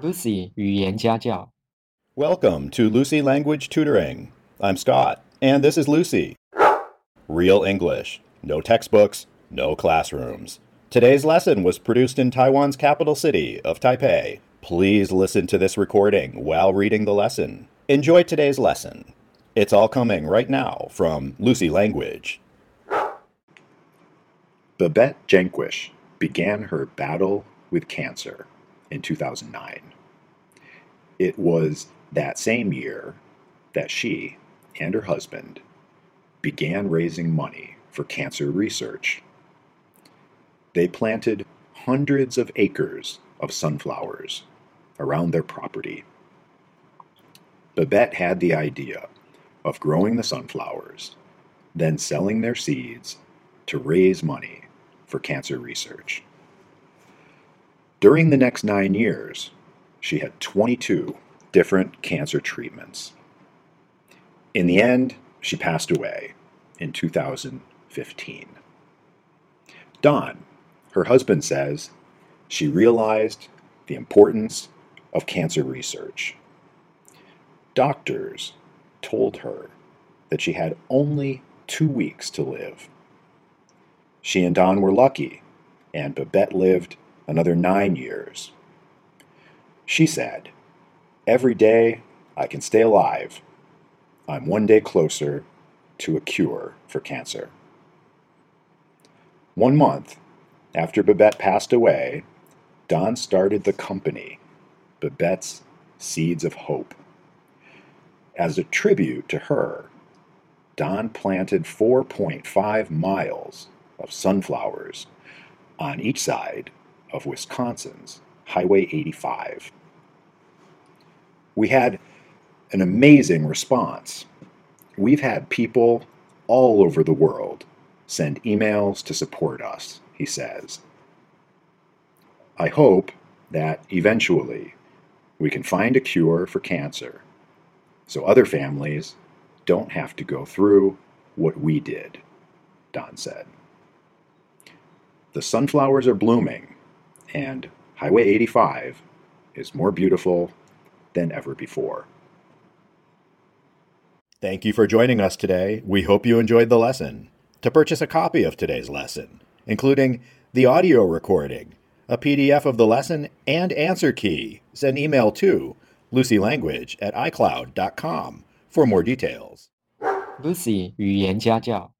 Lucy 语言家教。 Welcome to Lucy Language Tutoring. I'm Scott, and this is Lucy. Real English, no textbooks, no classrooms. Today's lesson was produced in Taiwan's capital city of Taipei. Please listen to this recording while reading the lesson. Enjoy today's lesson. It's all coming right now from Lucy Language. Babette Janquish began her battle with cancer in 2009. It was that same year that she and her husband began raising money for cancer research. They planted hundreds of acres of sunflowers around their property. Babette had the idea of growing the sunflowers, then selling their seeds to raise money for cancer research. During the next nine years, she had 22 different cancer treatments. In the end, she passed away in 2015. Don, her husband says, she realized the importance of cancer research. Doctors told her that she had only two weeks to live. She and Don were lucky, and Babette lived another nine years. She said, Every day I can stay alive, I'm one day closer to a cure for cancer. One month after Babette passed away, Don started the company, Babette's Seeds of Hope. As a tribute to her, Don planted 4.5 miles of sunflowers on each side of Wisconsin's Highway 85. We had an amazing response. We've had people all over the world send emails to support us, he says. I hope that eventually we can find a cure for cancer so other families don't have to go through what we did, Don said. The sunflowers are blooming, and Highway 85 is more beautiful than ever before. Thank you for joining us today. We hope you enjoyed the lesson. To purchase a copy of today's lesson, including the audio recording, a PDF of the lesson, and answer key, send email to lucylanguage at icloud.com for more details. Lucy 语言家教。